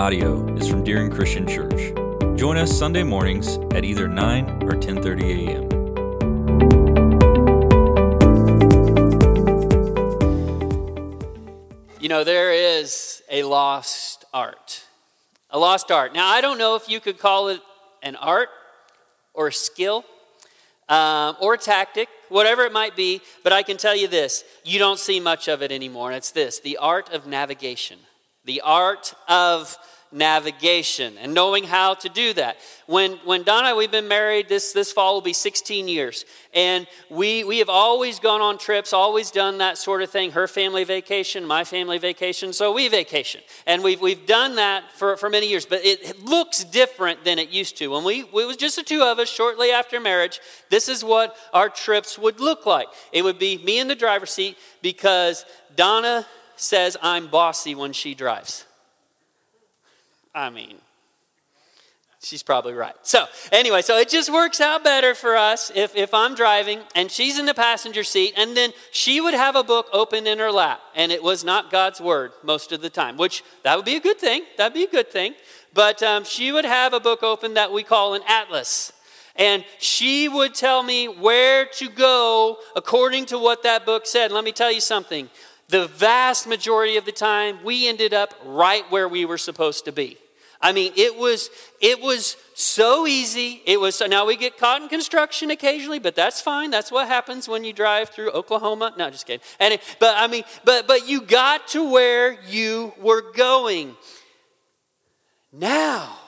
audio is from Deering Christian Church. Join us Sunday mornings at either 9 or 10:30 a.m. You know, there is a lost art. A lost art. Now, I don't know if you could call it an art or a skill um, or a tactic, whatever it might be, but I can tell you this you don't see much of it anymore. And it's this the art of navigation. The art of navigation and knowing how to do that. When, when Donna, we've been married, this, this fall will be 16 years. And we, we have always gone on trips, always done that sort of thing. Her family vacation, my family vacation, so we vacation. And we've, we've done that for, for many years, but it, looks different than it used to. When we, it was just the two of us shortly after marriage, this is what our trips would look like. It would be me in the driver's seat because Donna says I'm bossy when she drives. I mean, she's probably right. So, anyway, so it just works out better for us if, if I'm driving and she's in the passenger seat, and then she would have a book open in her lap, and it was not God's word most of the time, which that would be a good thing. That'd be a good thing. But um, she would have a book open that we call an atlas. And she would tell me where to go according to what that book said. Let me tell you something the vast majority of the time, we ended up right where we were supposed to be. I mean, it was it was so easy. It was now we get caught in construction occasionally, but that's fine. That's what happens when you drive through Oklahoma. No, just kidding. And it, but I mean, but but you got to where you were going. Now,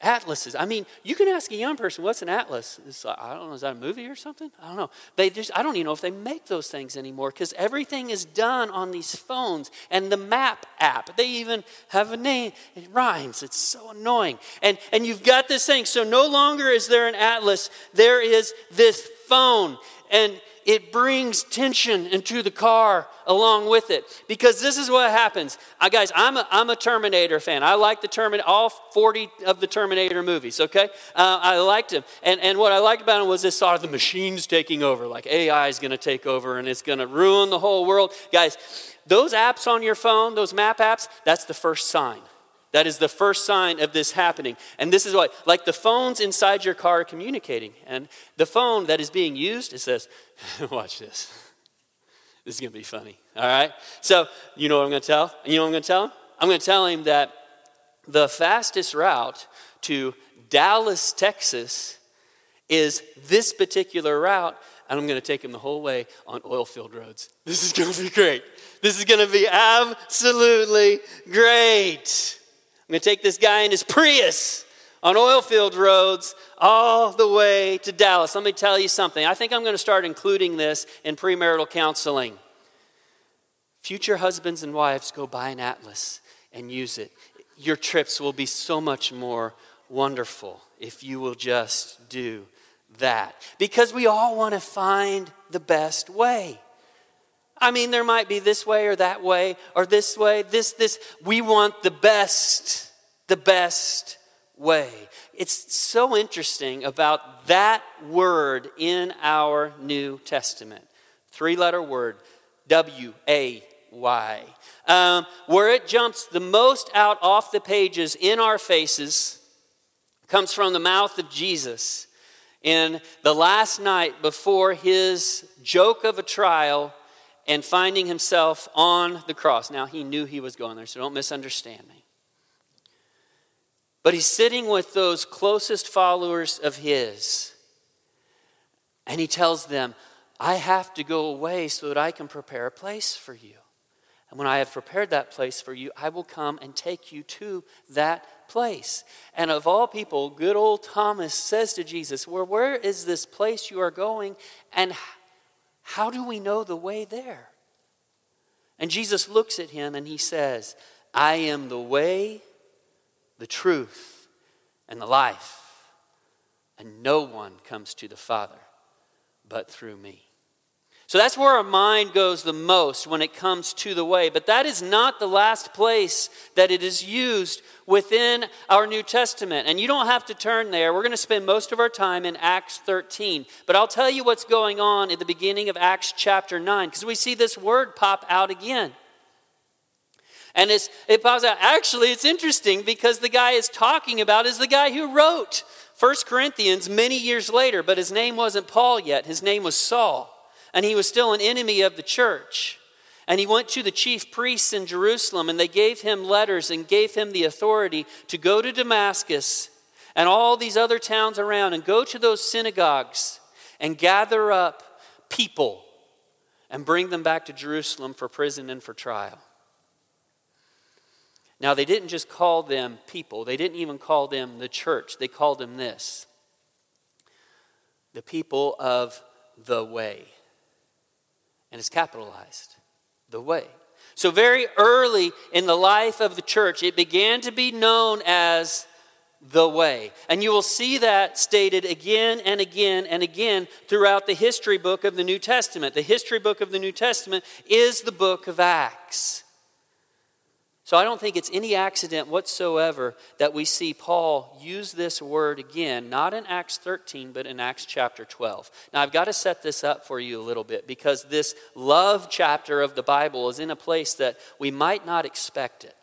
atlases. I mean, you can ask a young person, what's an atlas? Like, I don't know, is that a movie or something? I don't know. They just, I don't even know if they make those things anymore because everything is done on these phones and the map app. They even have a name. It rhymes. It's so annoying. And, and you've got this thing. So no longer is there an atlas, there is this phone. And it brings tension into the car along with it. Because this is what happens. Uh, guys I'm a, I'm a terminator fan. I like the terminator all 40 of the terminator movies okay? Uh, i liked them and, and what i liked about them was this thought of the machines taking over like ai is going to take over and it's going to ruin the whole world. Guys those apps on your phone those map apps that's the first sign that is the first sign of this happening. And this is what, like the phones inside your car are communicating. And the phone that is being used, it says, watch this. This is going to be funny. All right? So, you know what I'm going to tell? You know what I'm going to tell him? I'm going to tell him that the fastest route to Dallas, Texas is this particular route, and I'm going to take him the whole way on oil field roads. This is going to be great. This is going to be absolutely great. I'm going to take this guy in his Prius on oil field roads all the way to Dallas. Let me tell you something. I think I'm going to start including this in premarital counseling. Future husbands and wives go buy an atlas and use it. Your trips will be so much more wonderful if you will just do that. Because we all want to find the best way. I mean, there might be this way or that way or this way, this, this. We want the best, the best way. It's so interesting about that word in our New Testament. Three letter word, W A Y. Um, where it jumps the most out off the pages in our faces comes from the mouth of Jesus in the last night before his joke of a trial and finding himself on the cross. Now, he knew he was going there, so don't misunderstand me. But he's sitting with those closest followers of his, and he tells them, I have to go away so that I can prepare a place for you. And when I have prepared that place for you, I will come and take you to that place. And of all people, good old Thomas says to Jesus, Well, where is this place you are going, and how do we know the way there? And Jesus looks at him and he says, I am the way, the truth, and the life. And no one comes to the Father but through me. So that's where our mind goes the most when it comes to the way. But that is not the last place that it is used within our New Testament. And you don't have to turn there. We're going to spend most of our time in Acts 13. But I'll tell you what's going on at the beginning of Acts chapter 9, because we see this word pop out again. And it pops out. Actually, it's interesting because the guy is talking about is the guy who wrote 1 Corinthians many years later, but his name wasn't Paul yet. His name was Saul. And he was still an enemy of the church. And he went to the chief priests in Jerusalem, and they gave him letters and gave him the authority to go to Damascus and all these other towns around and go to those synagogues and gather up people and bring them back to Jerusalem for prison and for trial. Now, they didn't just call them people, they didn't even call them the church. They called them this the people of the way. And it's capitalized the way. So, very early in the life of the church, it began to be known as the way. And you will see that stated again and again and again throughout the history book of the New Testament. The history book of the New Testament is the book of Acts. So I don't think it's any accident whatsoever that we see Paul use this word again, not in Acts 13, but in Acts chapter 12. Now I've got to set this up for you a little bit because this love chapter of the Bible is in a place that we might not expect it.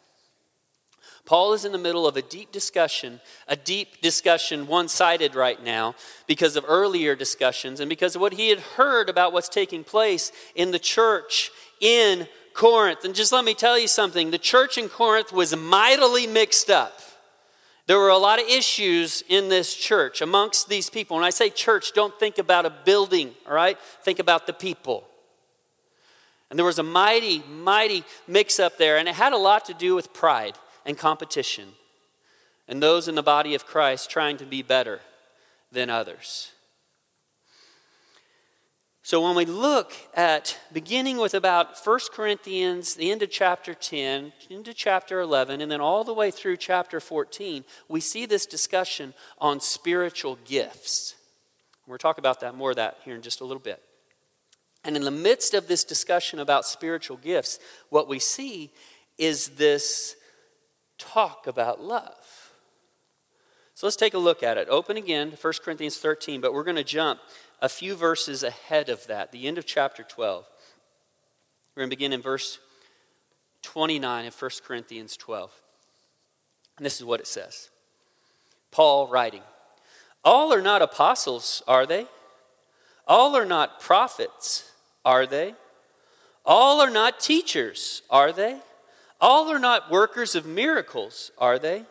Paul is in the middle of a deep discussion, a deep discussion, one sided right now, because of earlier discussions and because of what he had heard about what's taking place in the church in Corinth. And just let me tell you something the church in Corinth was mightily mixed up. There were a lot of issues in this church amongst these people. When I say church, don't think about a building, all right? Think about the people. And there was a mighty, mighty mix up there, and it had a lot to do with pride and competition and those in the body of Christ trying to be better than others. So when we look at beginning with about 1 Corinthians, the end of chapter 10, into chapter 11, and then all the way through chapter 14, we see this discussion on spiritual gifts. We'll talk about that more of that here in just a little bit. And in the midst of this discussion about spiritual gifts, what we see is this talk about love. So let's take a look at it. Open again to 1 Corinthians 13, but we're going to jump a few verses ahead of that, the end of chapter 12. We're going to begin in verse 29 of 1 Corinthians 12. And this is what it says Paul writing, All are not apostles, are they? All are not prophets, are they? All are not teachers, are they? All are not workers of miracles, are they?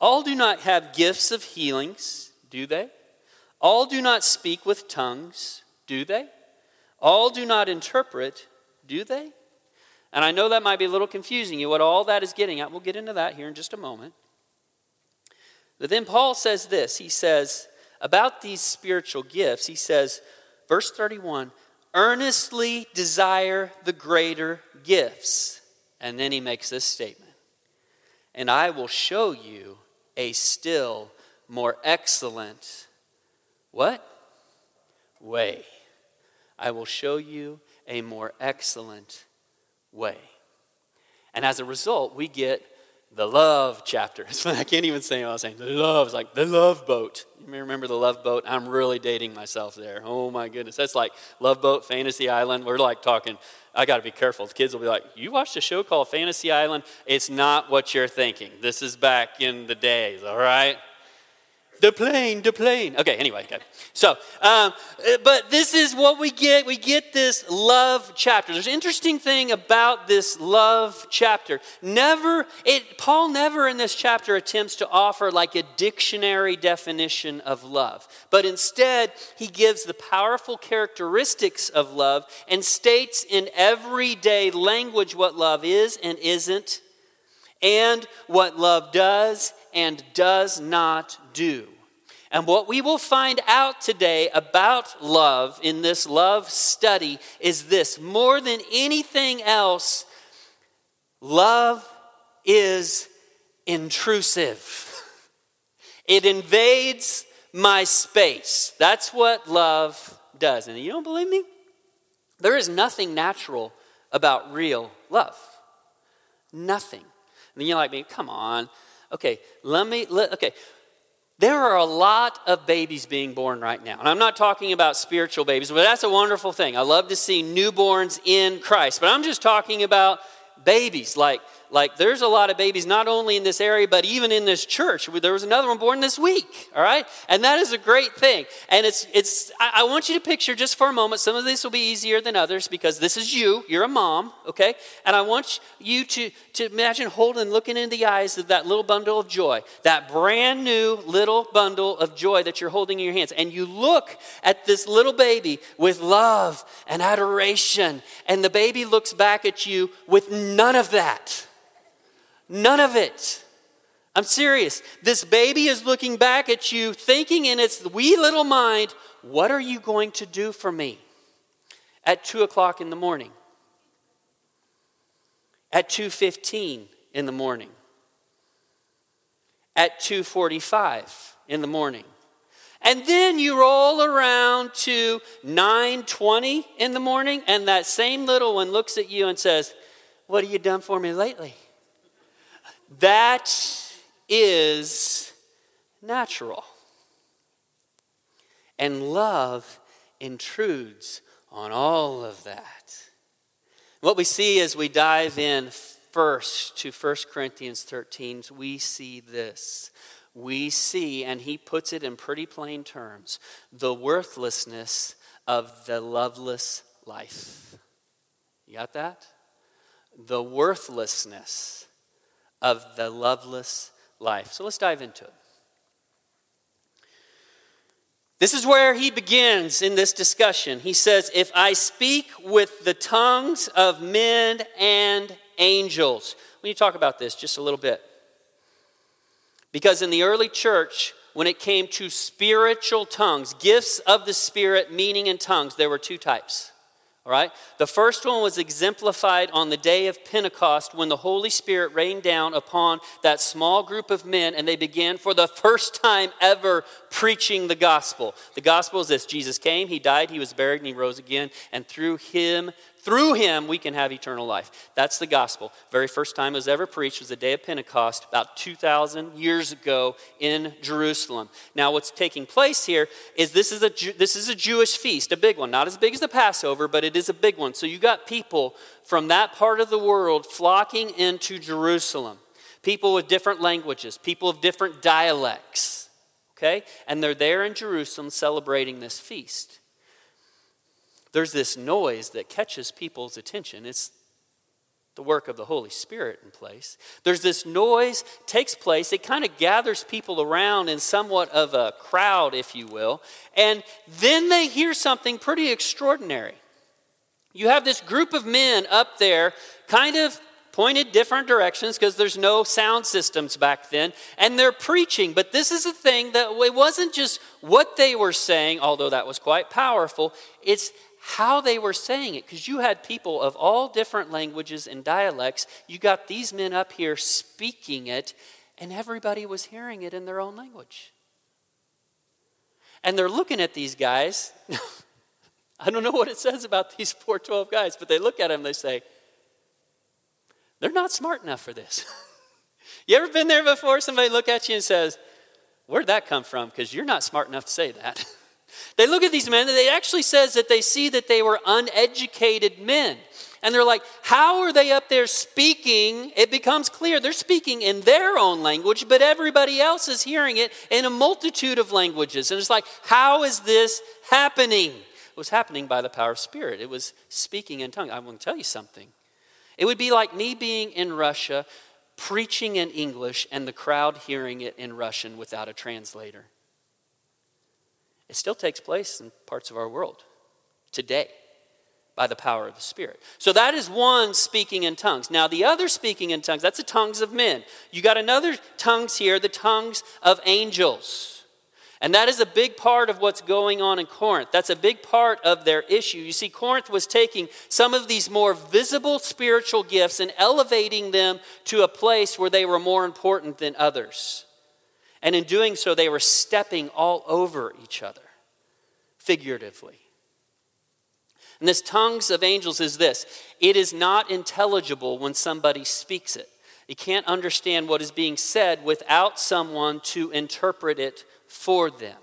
All do not have gifts of healings, do they? All do not speak with tongues, do they? All do not interpret, do they? And I know that might be a little confusing you, what all that is getting at. We'll get into that here in just a moment. But then Paul says this He says, about these spiritual gifts, he says, verse 31, earnestly desire the greater gifts. And then he makes this statement, and I will show you a still more excellent what? Way. I will show you a more excellent way. And as a result, we get the love chapter. I can't even say what I was saying. The love is like the love boat. You may remember the love boat? I'm really dating myself there. Oh my goodness. That's like Love Boat, Fantasy Island. We're like talking, I got to be careful. The kids will be like, You watched a show called Fantasy Island? It's not what you're thinking. This is back in the days, all right? The plane, the plane. Okay, anyway, okay. So, um, but this is what we get. We get this love chapter. There's an interesting thing about this love chapter. Never, it, Paul never in this chapter attempts to offer like a dictionary definition of love, but instead he gives the powerful characteristics of love and states in everyday language what love is and isn't, and what love does and does not do. And what we will find out today about love in this love study is this more than anything else, love is intrusive. It invades my space. That's what love does. And you don't believe me? There is nothing natural about real love. Nothing. And you're like me, come on. Okay, let me, let, okay. There are a lot of babies being born right now. And I'm not talking about spiritual babies, but that's a wonderful thing. I love to see newborns in Christ. But I'm just talking about babies, like like there's a lot of babies not only in this area but even in this church. There was another one born this week all right? And that is a great thing. And it's it's I, I, want you to picture just for a moment some of this will be easier than others because this is you. You're a mom okay? And i want you to to imagine holding looking in the eyes of that little bundle of joy that brand new little bundle of joy that you're holding in your hands. And you look at this little baby with love and adoration and the baby looks back at you with none of that None of it. I'm serious. This baby is looking back at you, thinking in its wee little mind, What are you going to do for me at 2 o'clock in the morning? At 2.15 in the morning? At 2.45 in the morning? And then you roll around to 9:20 in the morning and that same little one looks at you and says, "What have you done for me lately?" That is natural. And love intrudes on all of that. What we see as we dive in first to 1 Corinthians 13, we see this. We see, and he puts it in pretty plain terms, the worthlessness of the loveless life. You got that? The worthlessness of the loveless life. So let's dive into it. This is where he begins in this discussion. He says, If I speak with the tongues of men and angels. We need to talk about this just a little bit. Because in the early church, when it came to spiritual tongues, gifts of the Spirit, meaning in tongues, there were two types. All right? The first one was exemplified on the day of Pentecost when the Holy Spirit rained down upon that small group of men and they began for the first time ever preaching the gospel. The gospel is this Jesus came, he died, he was buried, and he rose again, and through him through him, we can have eternal life. That's the gospel. Very first time it was ever preached was the day of Pentecost, about 2,000 years ago in Jerusalem. Now, what's taking place here is this is, a, this is a Jewish feast, a big one. Not as big as the Passover, but it is a big one. So you got people from that part of the world flocking into Jerusalem. People with different languages, people of different dialects. Okay? And they're there in Jerusalem celebrating this feast there's this noise that catches people's attention. It's the work of the Holy Spirit in place. There's this noise takes place. It kind of gathers people around in somewhat of a crowd, if you will. And then they hear something pretty extraordinary. You have this group of men up there, kind of pointed different directions because there's no sound systems back then, and they're preaching. But this is a thing that it wasn't just what they were saying, although that was quite powerful, it's how they were saying it because you had people of all different languages and dialects. You got these men up here speaking it, and everybody was hearing it in their own language. And they're looking at these guys. I don't know what it says about these poor 12 guys, but they look at them they say, they're not smart enough for this. you ever been there before? Somebody look at you and says, Where'd that come from? Because you're not smart enough to say that. They look at these men and it actually says that they see that they were uneducated men. And they're like, how are they up there speaking? It becomes clear they're speaking in their own language, but everybody else is hearing it in a multitude of languages. And it's like, how is this happening? It was happening by the power of Spirit. It was speaking in tongues. I want to tell you something. It would be like me being in Russia, preaching in English, and the crowd hearing it in Russian without a translator. It still takes place in parts of our world today by the power of the Spirit. So that is one speaking in tongues. Now, the other speaking in tongues, that's the tongues of men. You got another tongues here, the tongues of angels. And that is a big part of what's going on in Corinth. That's a big part of their issue. You see, Corinth was taking some of these more visible spiritual gifts and elevating them to a place where they were more important than others. And in doing so, they were stepping all over each other, figuratively. And this tongues of angels is this it is not intelligible when somebody speaks it. You can't understand what is being said without someone to interpret it for them.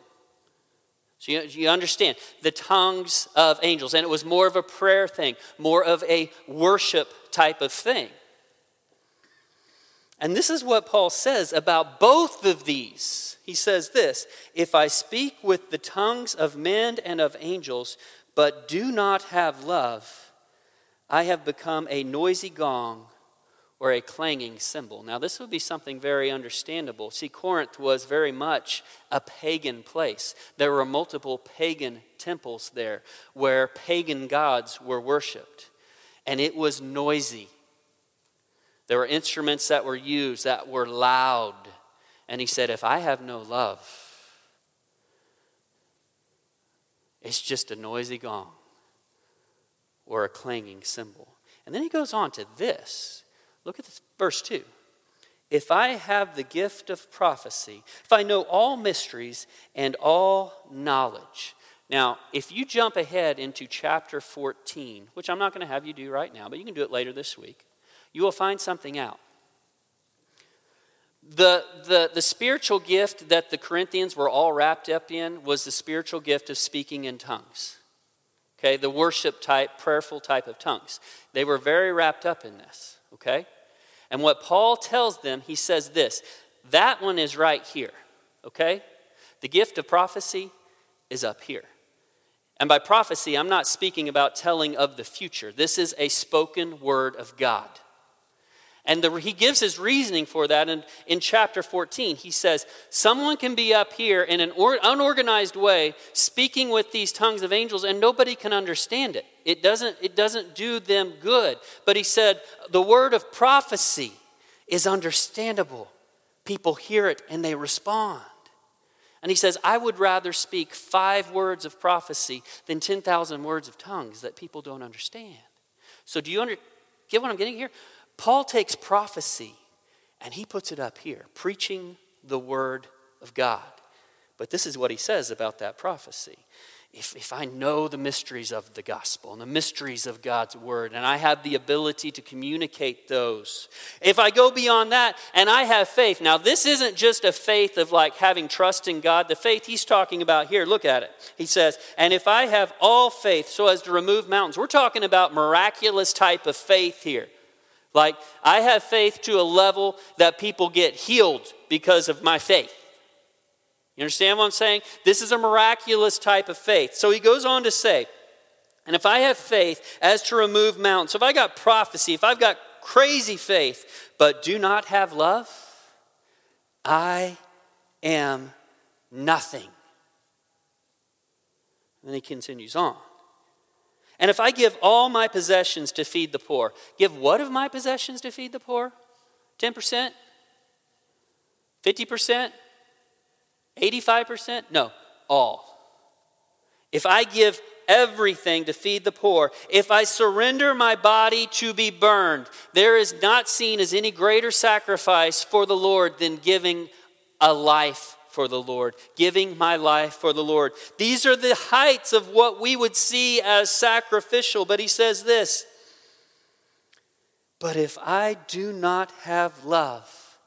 So you, you, understand the tongues of angels, and it was more of a prayer thing, more of a worship type of thing. And this is what Paul says about both of these. He says this If I speak with the tongues of men and of angels, but do not have love, I have become a noisy gong or a clanging cymbal. Now, this would be something very understandable. See, Corinth was very much a pagan place. There were multiple pagan temples there where pagan gods were worshiped, and it was noisy. There were instruments that were used that were loud. And he said, If I have no love, it's just a noisy gong or a clanging cymbal. And then he goes on to this. Look at this, verse 2. If I have the gift of prophecy, if I know all mysteries and all knowledge. Now, if you jump ahead into chapter 14, which I'm not going to have you do right now, but you can do it later this week you will find something out. The, the, the spiritual gift that the Corinthians were all wrapped up in was the spiritual gift of speaking in tongues. Okay, the worship type, prayerful type of tongues. They were very wrapped up in this. Okay? And what Paul tells them, he says this that one is right here. Okay? The gift of prophecy is up here. And by prophecy, I'm not speaking about telling of the future. This is a spoken word of God. And the, he gives his reasoning for that in, in chapter 14. He says, Someone can be up here in an or, unorganized way speaking with these tongues of angels, and nobody can understand it. It doesn't, it doesn't do them good. But he said, The word of prophecy is understandable. People hear it and they respond. And he says, I would rather speak five words of prophecy than 10,000 words of tongues that people don't understand. So, do you under, get what I'm getting here? Paul takes prophecy and he puts it up here, preaching the word of God. But this is what he says about that prophecy. If, if I know the mysteries of the gospel and the mysteries of God's word, and I have the ability to communicate those, if I go beyond that and I have faith, now this isn't just a faith of like having trust in God. The faith he's talking about here, look at it. He says, and if I have all faith so as to remove mountains, we're talking about miraculous type of faith here. Like, I have faith to a level that people get healed because of my faith. You understand what I'm saying? This is a miraculous type of faith. So he goes on to say, and if I have faith as to remove mountains, so if I got prophecy, if I've got crazy faith, but do not have love, I am nothing. And he continues on. And if I give all my possessions to feed the poor, give what of my possessions to feed the poor? 10%? 50%? 85%? No, all. If I give everything to feed the poor, if I surrender my body to be burned, there is not seen as any greater sacrifice for the Lord than giving a life for the Lord, giving my life for the Lord. These are the heights of what we would see as sacrificial. But he says this But if I do not have love,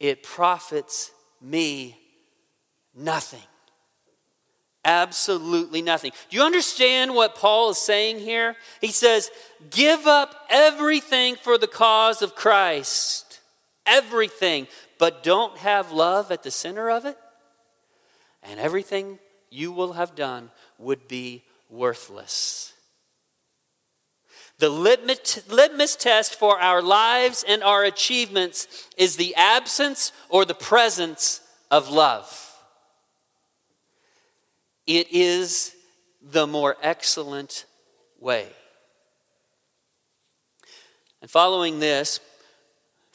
it profits me nothing. Absolutely nothing. Do you understand what Paul is saying here? He says, Give up everything for the cause of Christ. Everything but don't have love at the center of it, and everything you will have done would be worthless. The litmus test for our lives and our achievements is the absence or the presence of love. It is the more excellent way. And following this,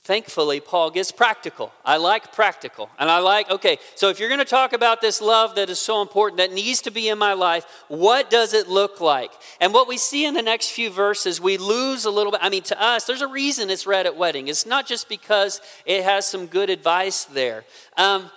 thankfully, Paul gets practical. I like practical. And I like, okay, so if you're going to talk about this love that is so important, that needs to be in my life, what does it look like? And what we see in the next few verses, we lose a little bit. I mean, to us, there's a reason it's read at wedding. It's not just because it has some good advice there. Um,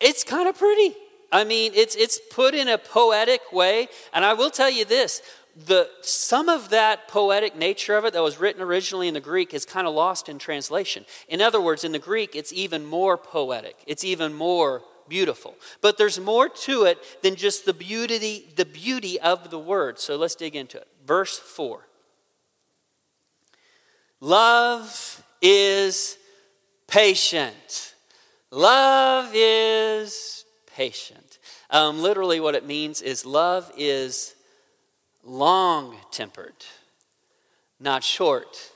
it's kind of pretty. I mean, it's, it's put in a poetic way. And I will tell you this the, some of that poetic nature of it that was written originally in the Greek is kind of lost in translation. In other words, in the Greek, it's even more poetic, it's even more beautiful. But there's more to it than just the beauty, the beauty of the word. So let's dig into it. Verse 4. Love is patient. Love is patient. Um, literally, what it means is love is long tempered, not short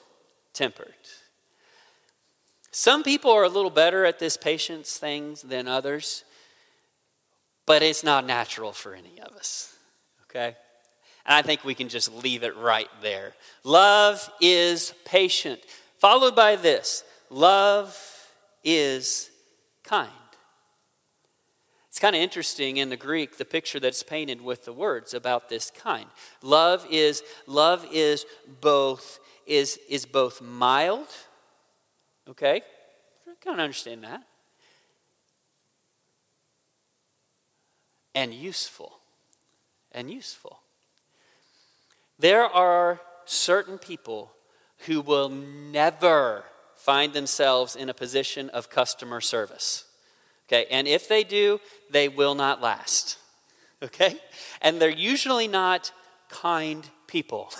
tempered. Some people are a little better at this patience thing than others, but it's not natural for any of us. Okay? And I think we can just leave it right there. Love is patient. Followed by this love is kind. It's kind of interesting in the Greek the picture that's painted with the words about this kind. Love is love is both is is both mild. Okay? I kind of understand that. And useful. And useful. There are certain people who will never find themselves in a position of customer service. Okay, and if they do, they will not last. Okay? And they're usually not kind people.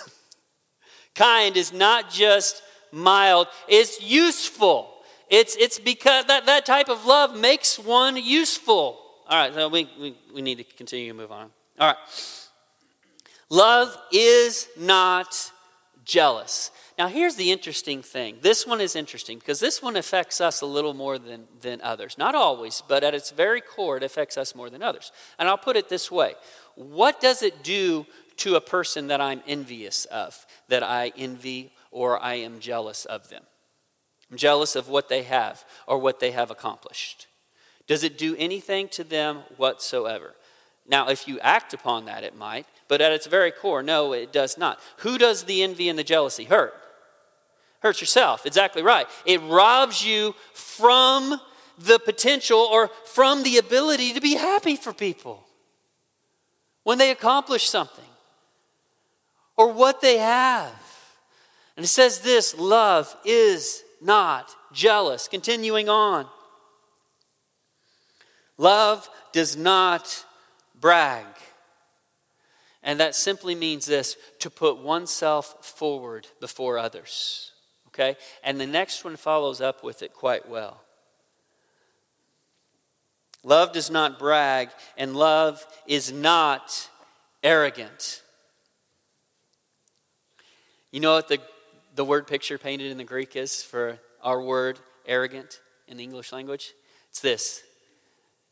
kind is not just mild, it's useful. It's, it's because that, that type of love makes one useful. All right, so we, we, we need to continue to move on. All right. Love is not jealous. Now, here's the interesting thing. This one is interesting because this one affects us a little more than, than others. Not always, but at its very core, it affects us more than others. And I'll put it this way What does it do to a person that I'm envious of, that I envy or I am jealous of them? I'm jealous of what they have or what they have accomplished. Does it do anything to them whatsoever? Now, if you act upon that, it might, but at its very core, no, it does not. Who does the envy and the jealousy hurt? Hurts yourself. Exactly right. It robs you from the potential or from the ability to be happy for people when they accomplish something or what they have. And it says this love is not jealous. Continuing on. Love does not brag. And that simply means this to put oneself forward before others. Okay? And the next one follows up with it quite well. Love does not brag, and love is not arrogant. You know what the, the word picture painted in the Greek is for our word arrogant in the English language? It's this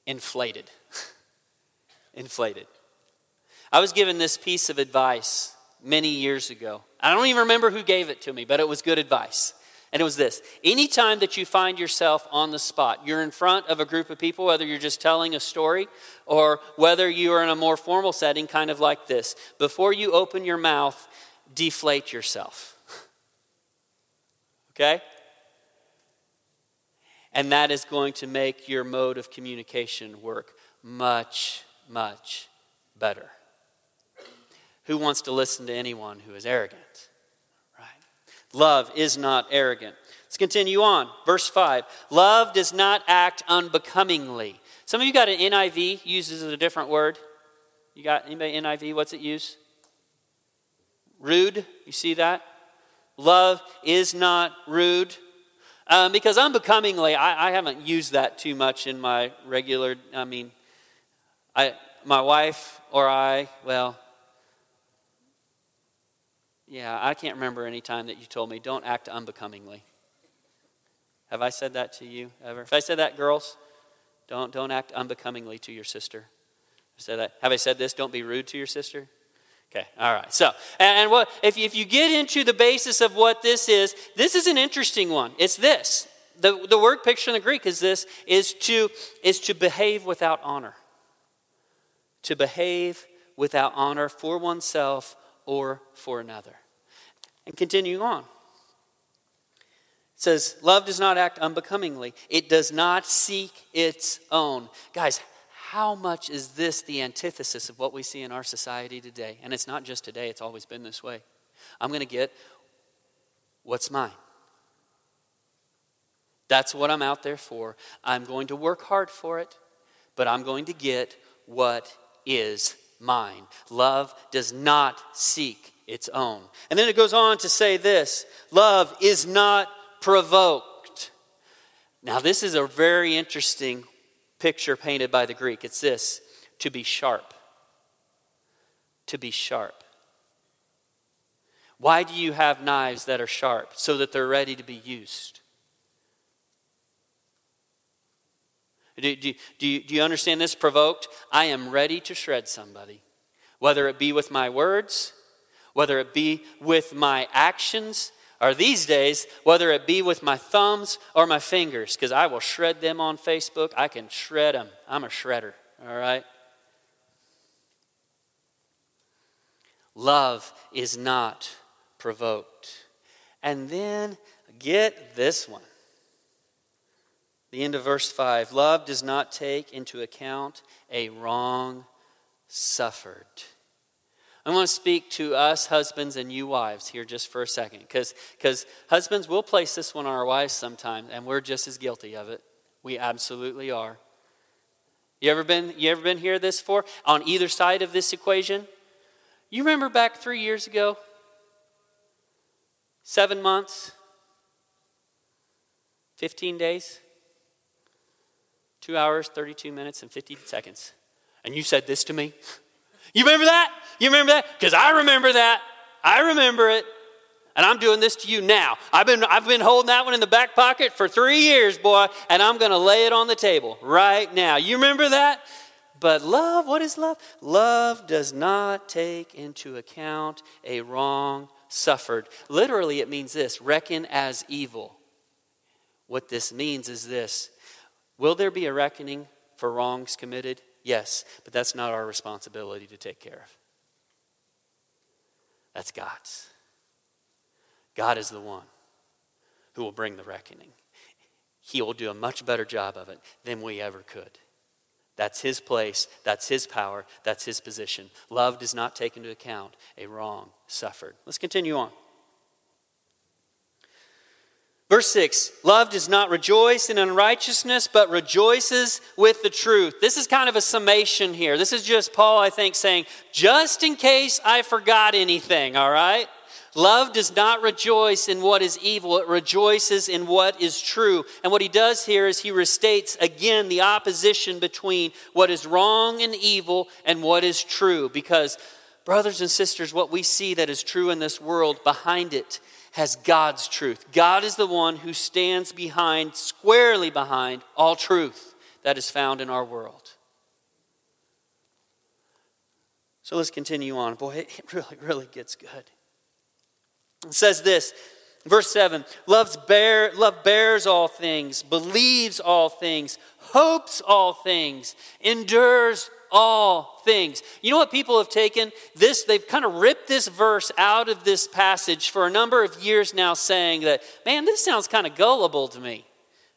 inflated. inflated. I was given this piece of advice many years ago. I don't even remember who gave it to me, but it was good advice. And it was this anytime that you find yourself on the spot, you're in front of a group of people, whether you're just telling a story or whether you are in a more formal setting, kind of like this, before you open your mouth, deflate yourself. okay? And that is going to make your mode of communication work much, much better. Who wants to listen to anyone who is arrogant? Right? Love is not arrogant. Let's continue on. Verse 5. Love does not act unbecomingly. Some of you got an NIV, uses a different word. You got anybody NIV? What's it use? Rude. You see that? Love is not rude. Um, because unbecomingly, I, I haven't used that too much in my regular, I mean, I, my wife or I, well, yeah, I can't remember any time that you told me, don't act unbecomingly. Have I said that to you ever? If I said that, girls, don't, don't act unbecomingly to your sister. I said that. Have I said this? Don't be rude to your sister. Okay, all right. So, and, what if you, if you get into the basis of what this is, this is an interesting one. It's this. The, the word picture in the Greek is this is to is to behave without honor. To behave without honor for oneself or for another. And continuing on. It says, Love does not act unbecomingly. It does not seek its own. Guys, how much is this the antithesis of what we see in our society today? And it's not just today, it's always been this way. I'm going to get what's mine. That's what I'm out there for. I'm going to work hard for it, but I'm going to get what is mine. Love does not seek its own. And then it goes on to say this love is not provoked. Now, this is a very interesting picture painted by the Greek. It's this to be sharp. To be sharp. Why do you have knives that are sharp? So that they're ready to be used. Do, do, do, you, do you understand this? Provoked? I am ready to shred somebody, whether it be with my words, whether it be with my actions, or these days, whether it be with my thumbs or my fingers, because I will shred them on Facebook. I can shred them. I'm a shredder, all right? Love is not provoked. And then get this one. The end of verse 5 Love does not take into account a wrong suffered. I want to speak to us husbands and you wives here just for a second because husbands will place this one on our wives sometimes and we're just as guilty of it. We absolutely are. You ever been you ever been here this for on either side of this equation? You remember back 3 years ago? 7 months? 15 days? 2 hours, 32 minutes, and 50 seconds. And you said this to me? You remember that? You remember that? Because I remember that. I remember it. And I'm doing this to you now. I've been, I've been holding that one in the back pocket for three years, boy, and I'm going to lay it on the table right now. You remember that? But love, what is love? Love does not take into account a wrong suffered. Literally, it means this reckon as evil. What this means is this Will there be a reckoning for wrongs committed? Yes, but that's not our responsibility to take care of. That's God's. God is the one who will bring the reckoning. He will do a much better job of it than we ever could. That's his place, that's his power, that's his position. Love does not take into account a wrong suffered. Let's continue on. Verse 6 Love does not rejoice in unrighteousness, but rejoices with the truth. This is kind of a summation here. This is just Paul, I think, saying, just in case I forgot anything, all right? Love does not rejoice in what is evil, it rejoices in what is true. And what he does here is he restates again the opposition between what is wrong and evil and what is true. Because, brothers and sisters, what we see that is true in this world, behind it has God's truth. God is the one who stands behind, squarely behind, all truth that is found in our world. So let's continue on. Boy, it really, really gets good. It says this, verse 7 Loves bear, love bears all things, believes all things, hopes all things, endures all things. You know what people have taken? This, they've kind of ripped this verse out of this passage for a number of years now, saying that, man, this sounds kind of gullible to me.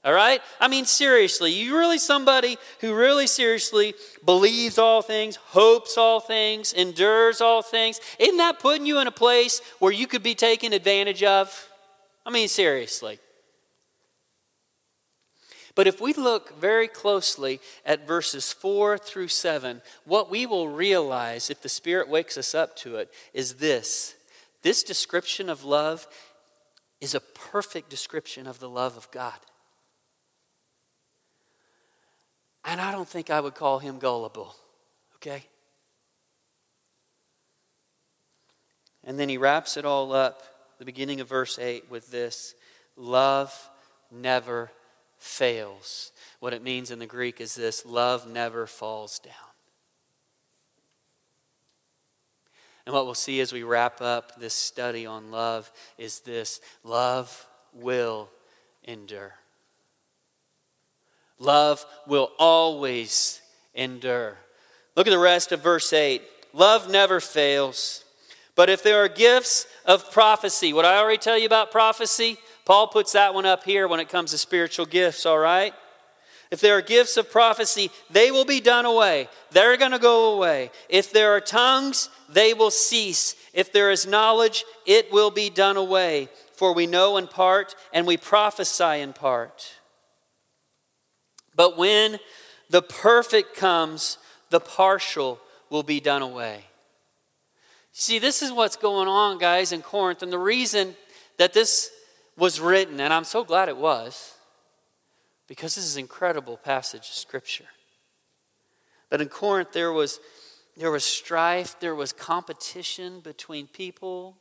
All right? I mean, seriously, you really somebody who really seriously believes all things, hopes all things, endures all things? Isn't that putting you in a place where you could be taken advantage of? I mean, seriously. But if we look very closely at verses 4 through 7, what we will realize if the Spirit wakes us up to it is this this description of love is a perfect description of the love of God. And I don't think I would call him gullible, okay? And then he wraps it all up, the beginning of verse 8, with this love never fails. What it means in the Greek is this love never falls down. And what we'll see as we wrap up this study on love is this love will endure. Love will always endure. Look at the rest of verse 8. Love never fails. But if there are gifts of prophecy, what I already tell you about prophecy, Paul puts that one up here when it comes to spiritual gifts, all right? If there are gifts of prophecy, they will be done away. They're going to go away. If there are tongues, they will cease. If there is knowledge, it will be done away. For we know in part and we prophesy in part. But when the perfect comes, the partial will be done away. See, this is what's going on, guys, in Corinth. And the reason that this was written, and I'm so glad it was, because this is an incredible passage of Scripture. But in Corinth, there was, there was strife, there was competition between people.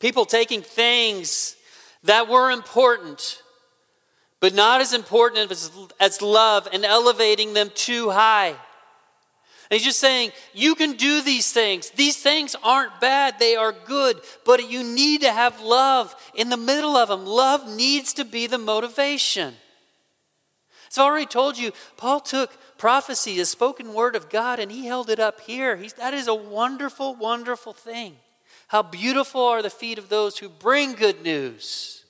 People taking things that were important, but not as important as, as love, and elevating them too high. And he's just saying, you can do these things. These things aren't bad, they are good, but you need to have love in the middle of them. Love needs to be the motivation. As I've already told you, Paul took prophecy, the spoken word of God, and he held it up here. He's, that is a wonderful, wonderful thing. How beautiful are the feet of those who bring good news.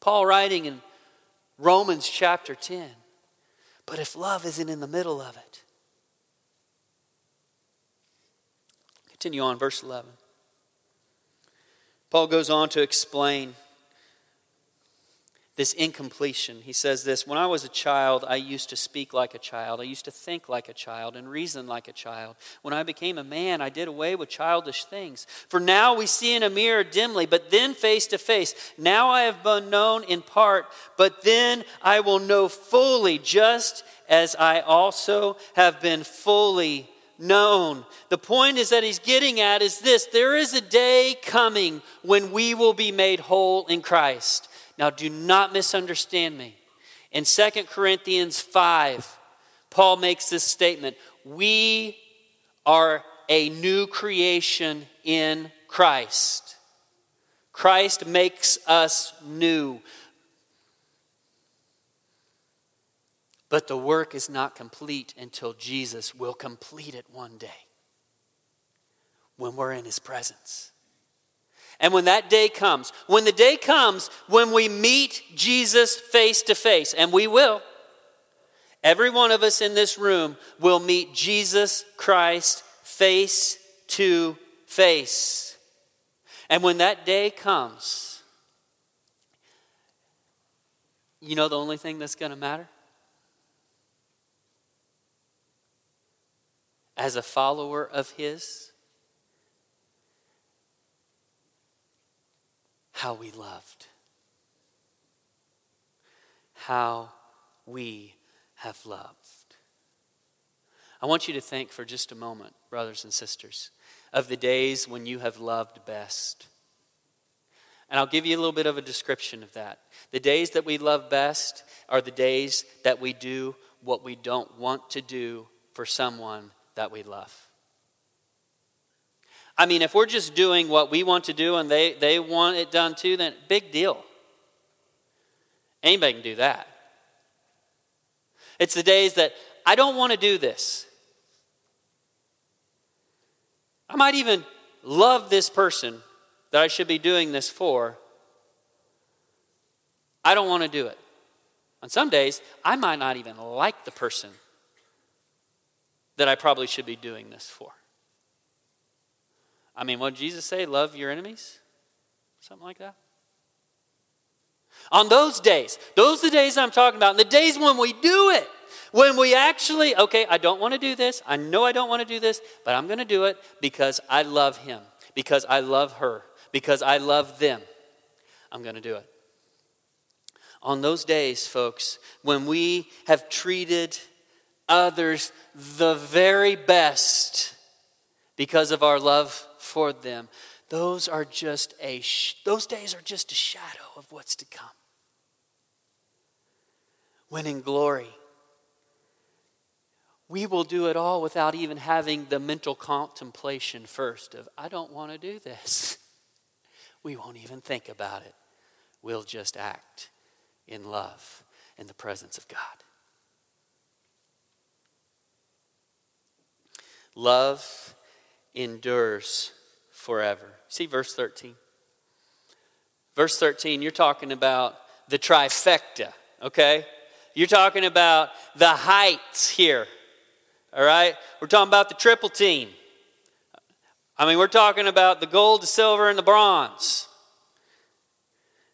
Paul writing in Romans chapter 10. But if love isn't in the middle of it, continue on, verse 11. Paul goes on to explain this incompletion. He says this When I was a child, I used to speak like a child. I used to think like a child and reason like a child. When I became a man, I did away with childish things. For now we see in a mirror dimly, but then face to face. Now I have been known in part, but then I will know fully, just as I also have been fully known. The point is that he's getting at is this there is a day coming when we will be made whole in Christ. Now, do not misunderstand me. In 2 Corinthians 5, Paul makes this statement We are a new creation in Christ. Christ makes us new. But the work is not complete until Jesus will complete it one day when we're in his presence. And when that day comes, when the day comes when we meet Jesus face to face, and we will, every one of us in this room will meet Jesus Christ face to face. And when that day comes, you know the only thing that's going to matter? As a follower of His, how we loved. How we have loved. I want you to think for just a moment, brothers and sisters, of the days when you have loved best. And I'll give you a little bit of a description of that. The days that we love best are the days that we do what we don't want to do for someone that we love. I mean, if we're just doing what we want to do and they, they want it done too, then big deal. Anybody can do that. It's the days that I don't want to do this. I might even love this person that I should be doing this for. I don't want to do it. On some days, I might not even like the person that I probably should be doing this for. I mean, what did Jesus say? Love your enemies? Something like that. On those days, those are the days I'm talking about, and the days when we do it, when we actually, okay, I don't want to do this. I know I don't want to do this, but I'm going to do it because I love him, because I love her, because I love them. I'm going to do it. On those days, folks, when we have treated others the very best because of our love for them, those are just a those days are just a shadow of what's to come. When in glory, we will do it all without even having the mental contemplation first of I don't want to do this. We won't even think about it. We'll just act in love in the presence of God. Love endures forever. See verse 13. Verse 13, you're talking about the trifecta, okay? You're talking about the heights here, all right? We're talking about the triple team. I mean, we're talking about the gold, the silver, and the bronze.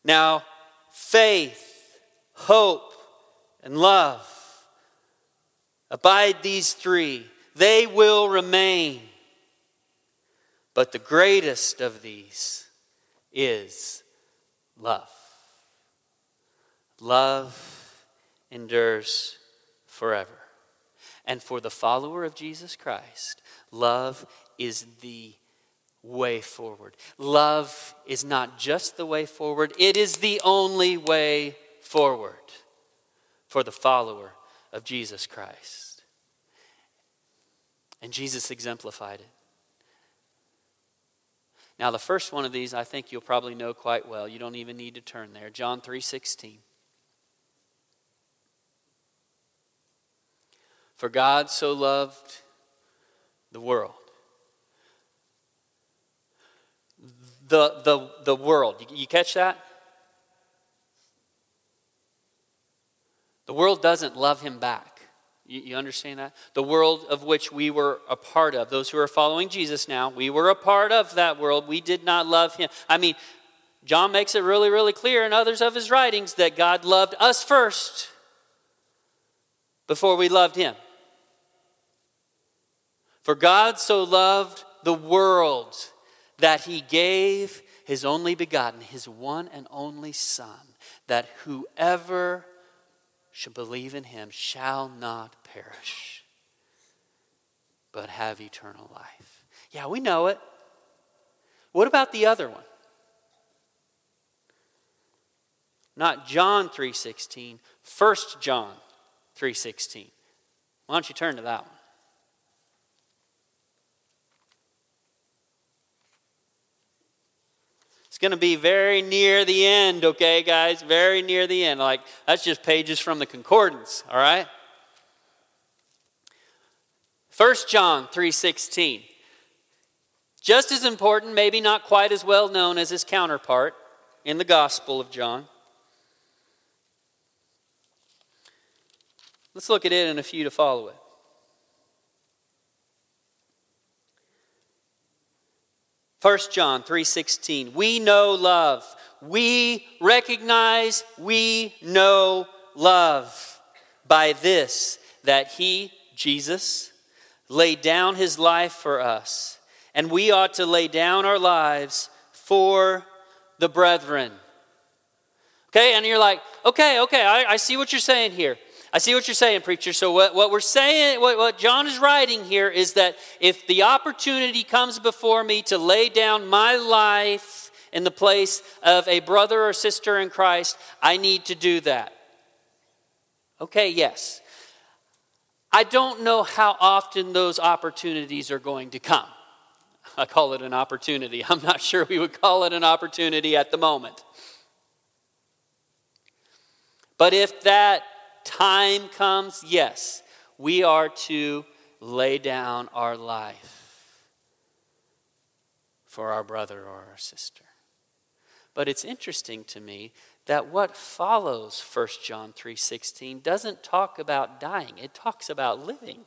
Now, faith, hope, and love abide these three, they will remain. But the greatest of these is love. Love endures forever. And for the follower of Jesus Christ, love is the way forward. Love is not just the way forward, it is the only way forward for the follower of Jesus Christ. And Jesus exemplified it. Now the first one of these I think you'll probably know quite well. You don't even need to turn there. John 3:16. For God so loved the world. The, the, the world. You, you catch that? The world doesn't love him back. You, understand that? The world of which we were a part of, those who are following Jesus now, we were a part of that world. We did not love him. I mean, John makes it really, really clear in others of his writings that God loved us first before we loved him. For God so loved the world that he gave his only begotten, his one and only Son, that whoever should believe in him shall not perish, but have eternal life. Yeah, we know it. What about the other one? Not John 3:16, 1 John 3:16. Why don't you turn to that one? It's going to be very near the end, okay, guys? Very near the end. Like, that's just pages from the concordance, all right? 1 John 3:16. Just as important, maybe not quite as well known as his counterpart in the Gospel of John. Let's look at it and a few to follow it. 1 John 3:16 We know love. We recognize we know love by this that he Jesus laid down his life for us and we ought to lay down our lives for the brethren. Okay, and you're like, okay, okay, I, I see what you're saying here. I see what you're saying, preacher. So, what, what we're saying, what, what John is writing here is that if the opportunity comes before me to lay down my life in the place of a brother or sister in Christ, I need to do that. Okay, yes. I don't know how often those opportunities are going to come. I call it an opportunity. I'm not sure we would call it an opportunity at the moment. But if that time comes, yes, we are to lay down our life for our brother or our sister. But it's interesting to me that what follows 1 John 3:16 doesn't talk about dying, it talks about living.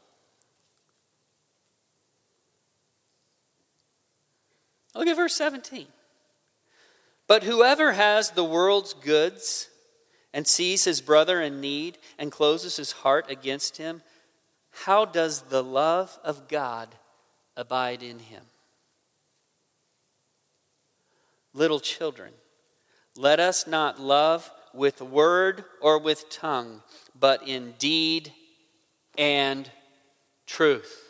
Look at verse 17. But whoever has the world's goods and sees his brother in need and closes his heart against him, how does the love of God abide in him? Little children, let us not love with word or with tongue, but in deed and truth.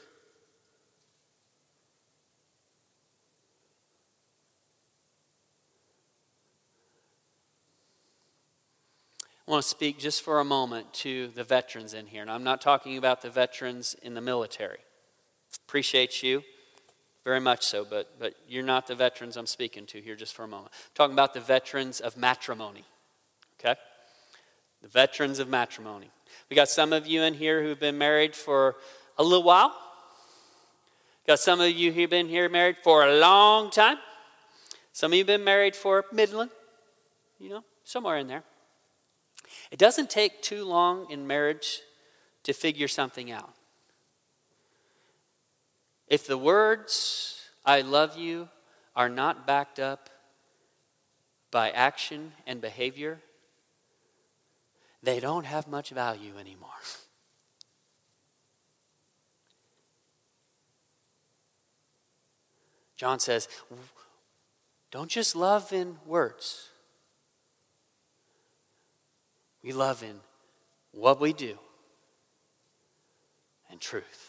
I want to speak just for a moment to the veterans in here. And I'm not talking about the veterans in the military. Appreciate you very much so, but, but you're not the veterans I'm speaking to here just for a moment. I'm talking about the veterans of matrimony, okay? The veterans of matrimony. We got some of you in here who've been married for a little while. Got some of you who've been here married for a long time. Some of you have been married for Midland, you know, somewhere in there. It doesn't take too long in marriage to figure something out. If the words, I love you, are not backed up by action and behavior, they don't have much value anymore. John says, don't just love in words. We love in what we do and truth.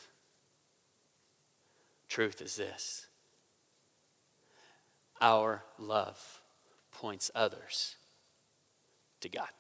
Truth is this our love points others to God.